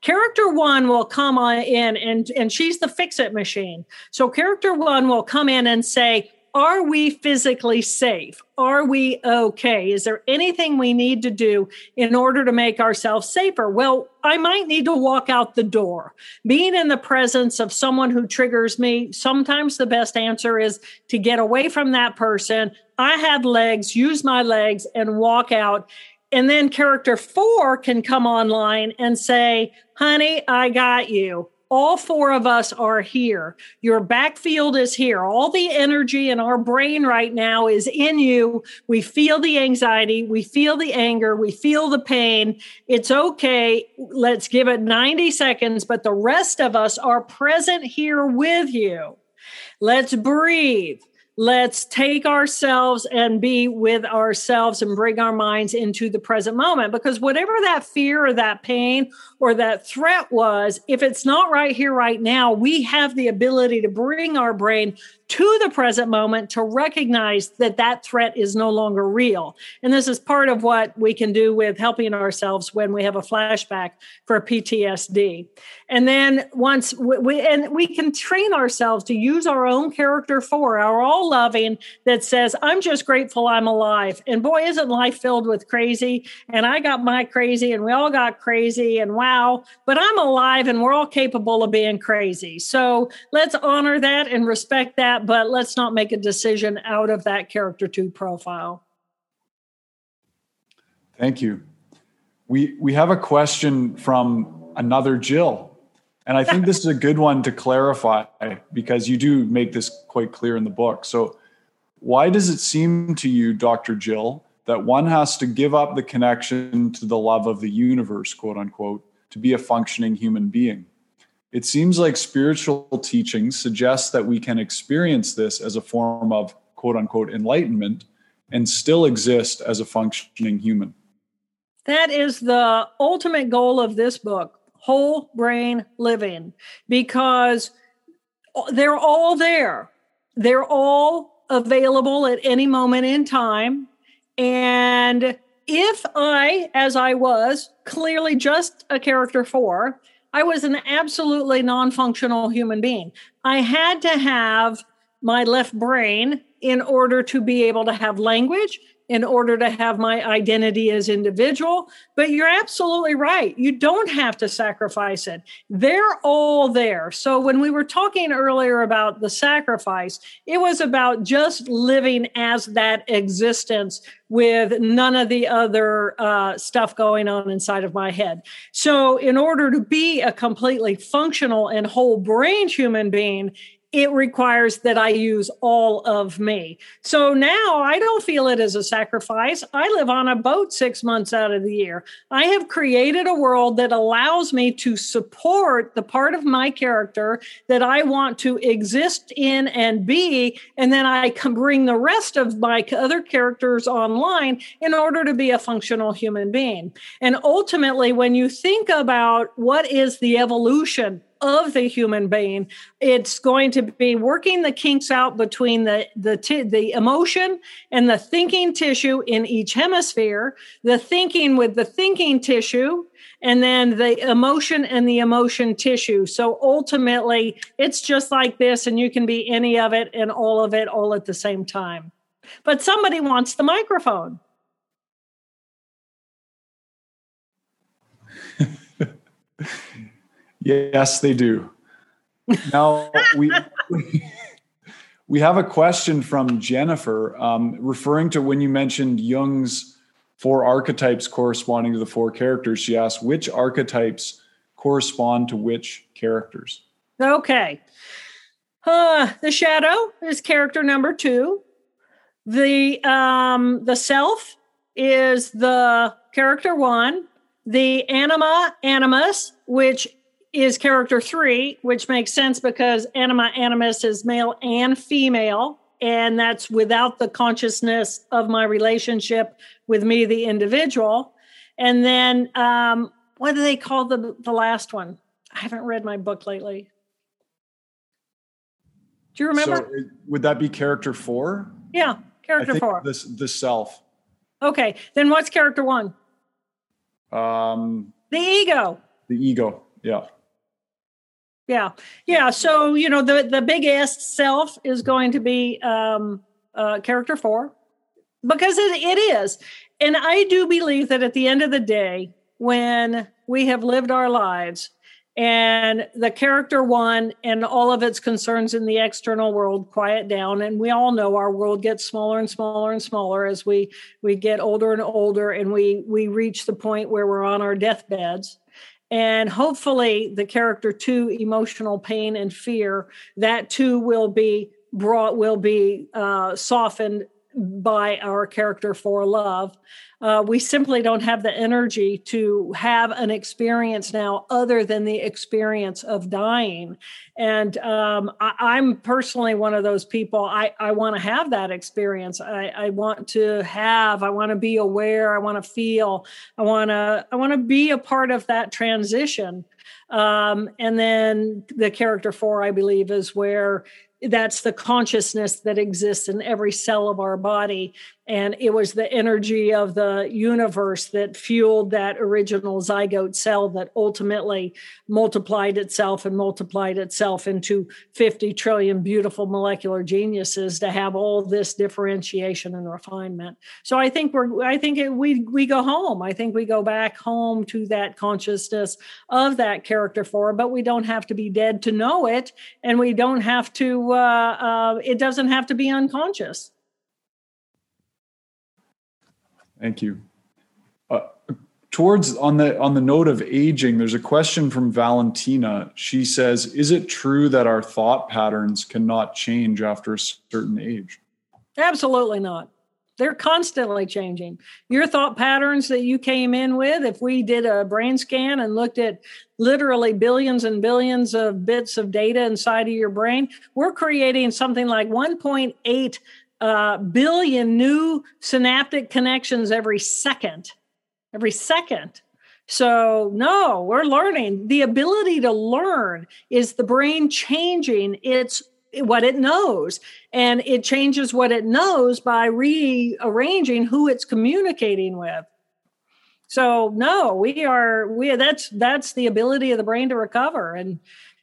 Character one will come in and, and she's the fix it machine. So character one will come in and say, are we physically safe? Are we okay? Is there anything we need to do in order to make ourselves safer? Well, I might need to walk out the door. Being in the presence of someone who triggers me, sometimes the best answer is to get away from that person. I have legs, use my legs and walk out. And then character four can come online and say, honey, I got you all four of us are here. Your backfield is here. All the energy in our brain right now is in you. We feel the anxiety. We feel the anger. We feel the pain. It's okay. Let's give it 90 seconds, but the rest of us are present here with you. Let's breathe let's take ourselves and be with ourselves and bring our minds into the present moment because whatever that fear or that pain or that threat was if it's not right here right now we have the ability to bring our brain to the present moment to recognize that that threat is no longer real. And this is part of what we can do with helping ourselves when we have a flashback for PTSD. And then once we, we and we can train ourselves to use our own character four our all loving that says, I'm just grateful I'm alive. And boy, isn't life filled with crazy. And I got my crazy and we all got crazy and wow, but I'm alive and we're all capable of being crazy. So let's honor that and respect that but let's not make a decision out of that character two profile. Thank you. We we have a question from another Jill. And I think this is a good one to clarify because you do make this quite clear in the book. So why does it seem to you, Dr. Jill, that one has to give up the connection to the love of the universe, quote unquote, to be a functioning human being? It seems like spiritual teachings suggest that we can experience this as a form of quote unquote enlightenment and still exist as a functioning human. That is the ultimate goal of this book, whole brain living, because they're all there. They're all available at any moment in time. And if I, as I was, clearly just a character four, I was an absolutely non functional human being. I had to have my left brain in order to be able to have language in order to have my identity as individual but you're absolutely right. You don't have to sacrifice it. They're all there. So when we were talking earlier about the sacrifice it was about just living as that existence with none of the other uh, stuff going on inside of my head. So in order to be a completely functional and whole brain human being it requires that I use all of me. So now I don't feel it as a sacrifice. I live on a boat six months out of the year. I have created a world that allows me to support the part of my character that I want to exist in and be. And then I can bring the rest of my other characters online in order to be a functional human being. And ultimately, when you think about what is the evolution of the human being. It's going to be working the kinks out between the the t- the emotion and the thinking tissue in each hemisphere, the thinking with the thinking tissue, and then the emotion and the emotion tissue. So ultimately, it's just like this, and you can be any of it and all of it all at the same time. But somebody wants the microphone. Yes, they do. Now we we have a question from Jennifer, um, referring to when you mentioned Jung's four archetypes corresponding to the four characters. She asked which archetypes correspond to which characters. Okay, uh, the shadow is character number two. The um, the self is the character one. The anima animus, which is character three, which makes sense because anima animus is male and female. And that's without the consciousness of my relationship with me, the individual. And then, um, what do they call the, the last one? I haven't read my book lately. Do you remember? So would that be character four? Yeah, character four. This the self. Okay, then what's character one? Um, the ego. The ego. Yeah Yeah. Yeah. So, you know, the, the big S self is going to be um, uh, character four because it, it is. And I do believe that at the end of the day, when we have lived our lives and the character one and all of its concerns in the external world quiet down and we all know our world gets smaller and smaller and smaller as we we get older and older and we we reach the point where we're on our deathbeds and hopefully the character two emotional pain and fear that too will be brought will be uh, softened by our character four love. Uh, we simply don't have the energy to have an experience now other than the experience of dying. And um, I, am personally one of those people. I, I want to have that experience. I, I want to have. I want to be aware. I want to feel. I want to. I want to be a part of that transition. Um, and then the character four, I believe, is where that's the consciousness that exists in every cell of our body and it was the energy of the universe that fueled that original zygote cell that ultimately multiplied itself and multiplied itself into 50 trillion beautiful molecular geniuses to have all this differentiation and refinement. So i think we're i think it, we we go home. I think we go back home to that consciousness of that character four but we don't have to be dead to know it and we don't have to uh, uh, it doesn't have to be unconscious Thank you. Uh, towards on the on the note of aging, there's a question from Valentina. She says, "Is it true that our thought patterns cannot change after a certain age?" Absolutely not. They're constantly changing. Your thought patterns that you came in with, if we did a brain scan and looked at literally billions and billions of bits of data inside of your brain, we're creating something like 1.8 uh, billion new synaptic connections every second. Every second. So, no, we're learning. The ability to learn is the brain changing its what it knows and it changes what it knows by rearranging who it's communicating with so no we are we that's that's the ability of the brain to recover and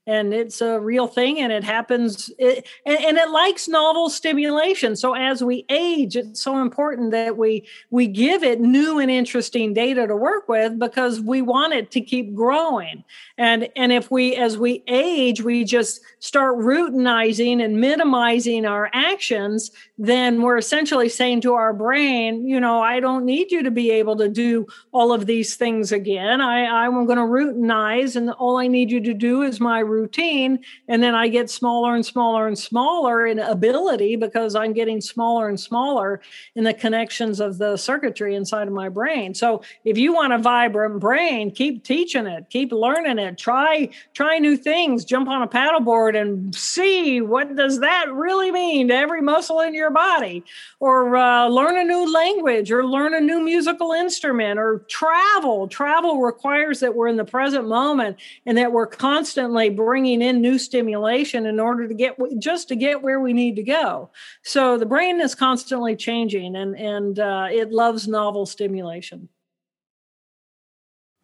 and it's a real thing and it happens it, and, and, it likes novel stimulation. So as we age it's so important that we we give it new and interesting data to work with because we want it to keep growing. And and if we as we age we just start routinizing and minimizing our actions then we're essentially saying to our brain you know i don't need you to be able to do all of these things again. I i'm going to routinize and all i need you to do is my routine and then i get smaller and smaller and smaller in ability because i'm getting smaller and smaller in the connections of the circuitry inside of my brain. So if you want a vibrant brain keep teaching it keep learning it. Try try new things. Jump on a paddleboard and see what does that really mean to every muscle in your body. Or uh, learn a new language or learn a new musical instrument or travel. Travel requires that we're in the present moment and that we're constantly bringing in new stimulation in order to get just to get where we need to go. So the brain is constantly changing and and uh, it loves novel stimulation.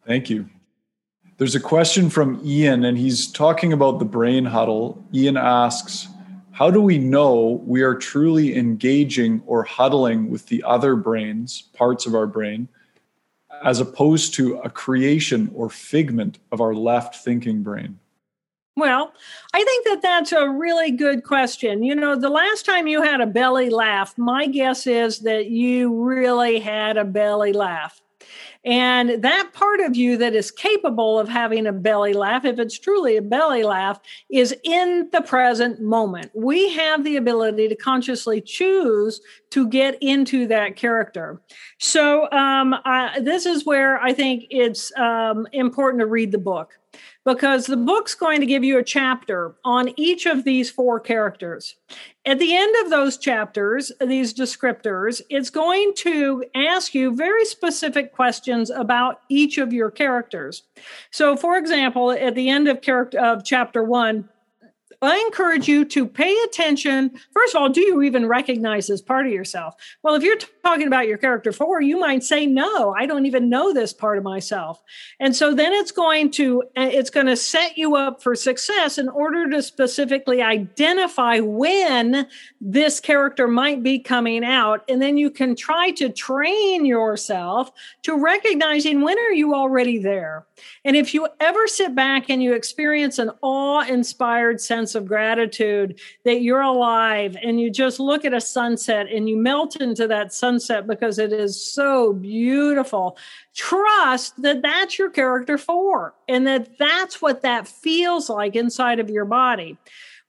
Thank you. There's a question from Ian, and he's talking about the brain huddle. Ian asks, How do we know we are truly engaging or huddling with the other brains, parts of our brain, as opposed to a creation or figment of our left thinking brain? Well, I think that that's a really good question. You know, the last time you had a belly laugh, my guess is that you really had a belly laugh. And that part of you that is capable of having a belly laugh, if it's truly a belly laugh, is in the present moment. We have the ability to consciously choose to get into that character. So, um, I, this is where I think it's um, important to read the book because the book's going to give you a chapter on each of these four characters. At the end of those chapters, these descriptors, it's going to ask you very specific questions about each of your characters. So, for example, at the end of character of chapter one, I encourage you to pay attention. First of all, do you even recognize this part of yourself? Well, if you're talking about your character four, you might say, no, I don't even know this part of myself. And so then it's going to, eh, it's going to set you up for success in order to specifically identify when this character might be coming out. And then you can try to train yourself to recognizing when are you already there. And if you ever sit back and you experience an awe inspired sense of gratitude that you're alive and you just look at a sunset and you melt into that sunset because it is so beautiful, trust that that's your character four and that that's what that feels like inside of your body.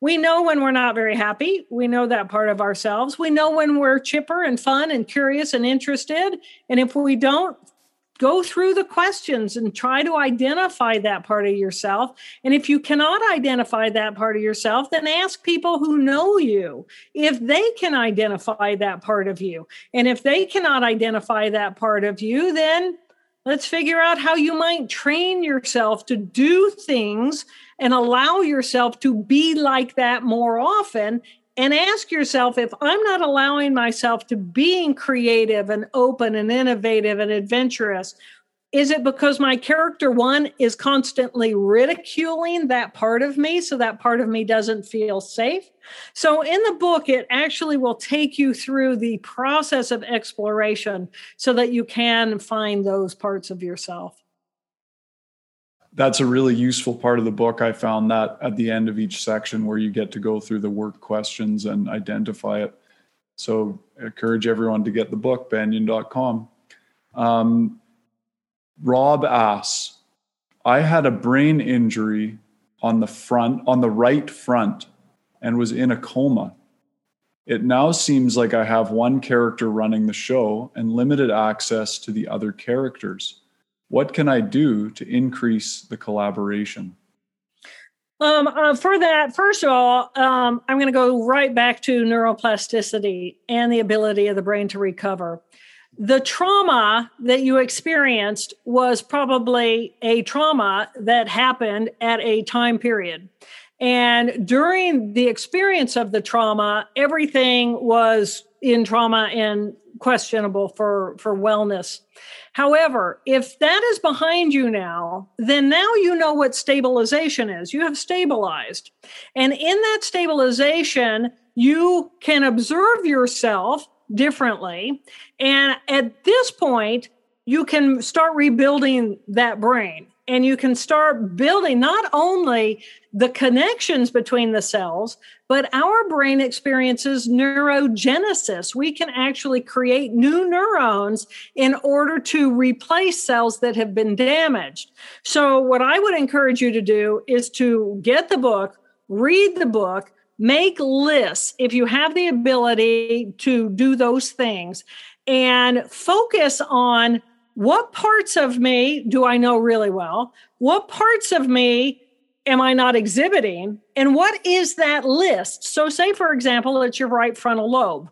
We know when we're not very happy. We know that part of ourselves. We know when we're chipper and fun and curious and interested. And if we don't, go through the questions and try to identify that part of yourself. And if you cannot identify that part of yourself, then ask people who know you if they can identify that part of you. And if they cannot identify that part of you, then let's figure out how you might train yourself to do things and allow yourself to be like that more often and ask yourself if I'm not allowing myself to being creative and open and innovative and adventurous, is it because my character one is constantly ridiculing that part of me so that part of me doesn't feel safe? So in the book, it actually will take you through the process of exploration so that you can find those parts of yourself that's a really useful part of the book. I found that at the end of each section where you get to go through the work questions and identify it. So I encourage everyone to get the book, banyen.com. Um, Rob asks, I had a brain injury on the front, on the right front, and was in a coma. It now seems like I have one character running the show and limited access to the other characters. What can I do to increase the collaboration? Um, uh, for that, first of all, um, I'm going to go right back to neuroplasticity and the ability of the brain to recover. The trauma that you experienced was probably a trauma that happened at a time period. And during the experience of the trauma, everything was in trauma and questionable for, for wellness. However, if that is behind you now, then now you know what stabilization is. You have stabilized. And in that stabilization, you can observe yourself differently. And at this point, you can start rebuilding that brain and you can start building not only the connections between the cells, but our brain experiences neurogenesis. We can actually create new neurons in order to replace cells that have been damaged. So, what I would encourage you to do is to get the book, read the book, make lists if you have the ability to do those things, and focus on what parts of me do I know really well? What parts of me am I not exhibiting? And what is that list? So, say, for example, it's your right frontal lobe.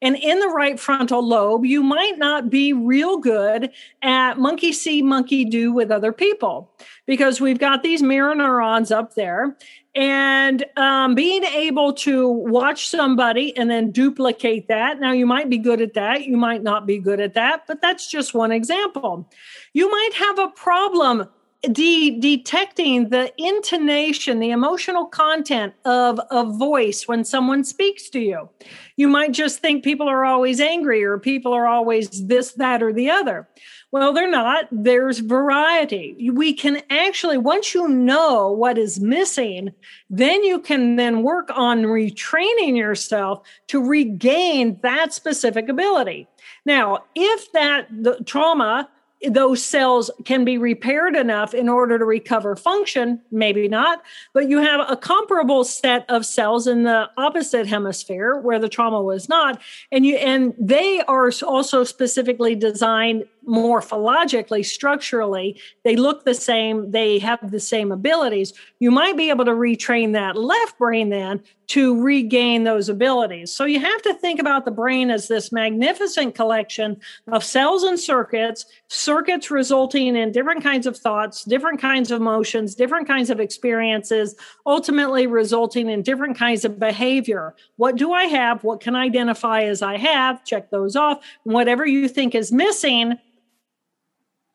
And in the right frontal lobe, you might not be real good at monkey see, monkey do with other people because we've got these mirror neurons up there and um, being able to watch somebody and then duplicate that. Now, you might be good at that, you might not be good at that, but that's just one example. You might have a problem de- detecting the intonation, the emotional content of a voice when someone speaks to you. You might just think people are always angry or people are always this, that, or the other. Well, they're not. There's variety. We can actually, once you know what is missing, then you can then work on retraining yourself to regain that specific ability. Now, if that the trauma those cells can be repaired enough in order to recover function maybe not but you have a comparable set of cells in the opposite hemisphere where the trauma was not and you and they are also specifically designed morphologically, structurally, they look the same, they have the same abilities. You might be able to retrain that left brain then to regain those abilities. So you have to think about the brain as this magnificent collection of cells and circuits, circuits resulting in different kinds of thoughts, different kinds of emotions, different kinds of experiences, ultimately resulting in different kinds of behavior. What do I have? What can I identify as I have? Check those off. Whatever you think is missing,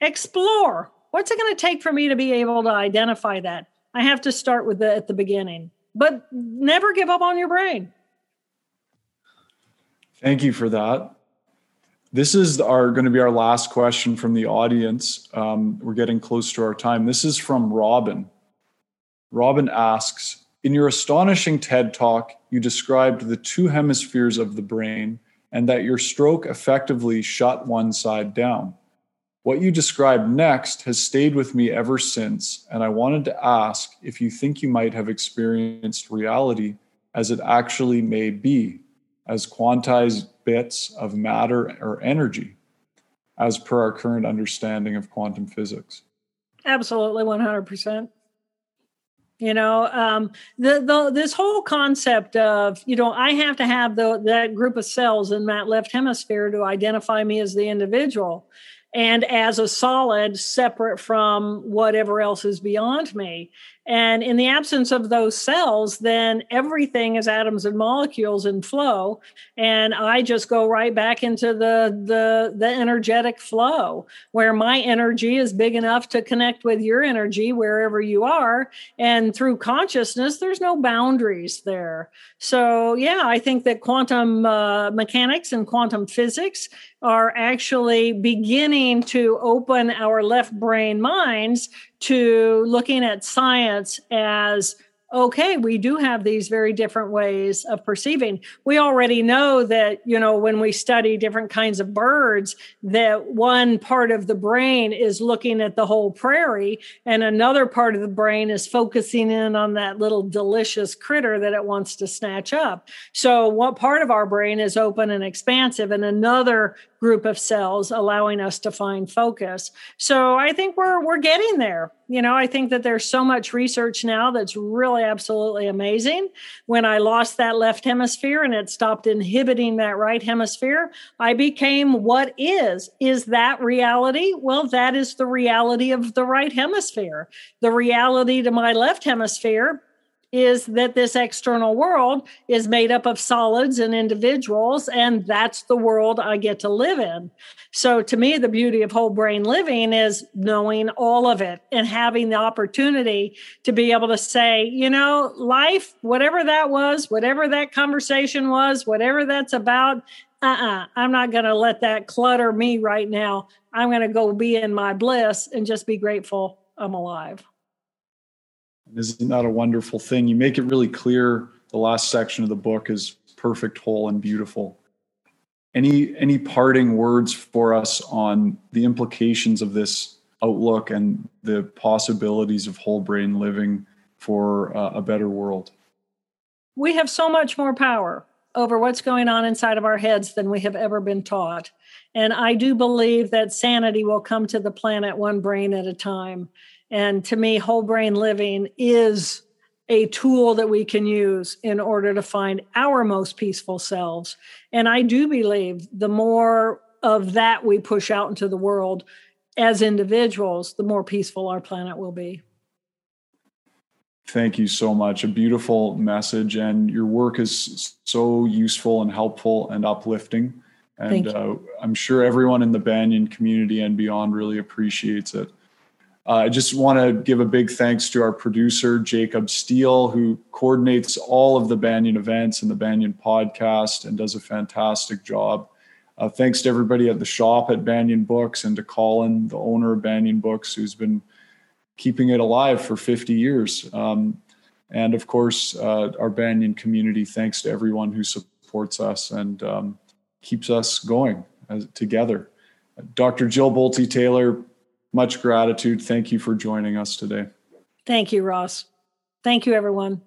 explore. What's it going to take for me to be able to identify that? I have to start with the at the beginning but never give up on your brain. Thank you for that. This is our going to be our last question from the audience. Um, we're getting close to our time. This is from Robin. Robin asks In your astonishing TED talk, you described the two hemispheres of the brain and that your stroke effectively shut one side down. What you described next has stayed with me ever since, and I wanted to ask if you think you might have experienced reality as it actually may be, as quantized bits of matter or energy, as per our current understanding of quantum physics. Absolutely, 100%. You know, um, the, the this whole concept of you know I have to have the, that group of cells in that left hemisphere to identify me as the individual and as a solid separate from whatever else is beyond me. And in the absence of those cells, then everything is atoms and molecules in flow. And I just go right back into the, the, the energetic flow where my energy is big enough to connect with your energy wherever you are. And through consciousness, there's no boundaries there. So, yeah, I think that quantum uh, mechanics and quantum physics are actually beginning to open our left brain minds to looking at science as okay, we do have these very different ways of perceiving. We already know that, you know, when we study different kinds of birds, that one part of the brain is looking at the whole prairie and another part of the brain is focusing in on that little delicious critter that it wants to snatch up. So, what part of our brain is open and expansive and another group of cells allowing us to find focus. So, I think we're we're getting there you know, I think that there's so much research now that's really absolutely amazing. When I lost that left hemisphere and it stopped inhibiting that right hemisphere, I became what is. Is that reality? Well, that is the reality of the right hemisphere. The reality to my left hemisphere is that this external world is made up of solids and individuals, and that's the world I get to live in. So, to me, the beauty of whole brain living is knowing all of it and having the opportunity to be able to say, you know, life, whatever that was, whatever that conversation was, whatever that's about, uh uh-uh, uh, i am not going to let that clutter me right now. I'm going to go be in my bliss and just be grateful I'm alive. Isn't that a wonderful thing? You make it really clear. The last section of the book is perfect, whole, and beautiful. Any any parting words for us on the implications of this outlook and the possibilities of whole brain living for uh, a better world? We have so much more power over what's going on inside of our heads than we have ever been taught. And I do believe that sanity will come to the planet one brain at a time. And to me, whole brain living is a tool that we can use in order to find our most peaceful selves. And I do believe the more of that we push out into the world as individuals, the more peaceful our planet will be. Thank you so much. A beautiful message, and your work is so useful and helpful and uplifting. And uh, I'm sure everyone in the Banyen community and beyond really appreciates it. Uh, I just want to give a big thanks to our producer, Jacob Steele, who coordinates all of the Banyen events and the Banyen podcast and does a fantastic job. Uh, thanks to everybody at the shop at Banyen Books and to Colin, the owner of Banyen Books, who's been keeping it alive for 50 years. Um, and of course, uh, our Banyen community, thanks to everyone who supports us and um, keeps us going as, together. Dr. Jill Bolte Taylor, much gratitude. Thank you for joining us today. Thank you, Ross. Thank you, everyone.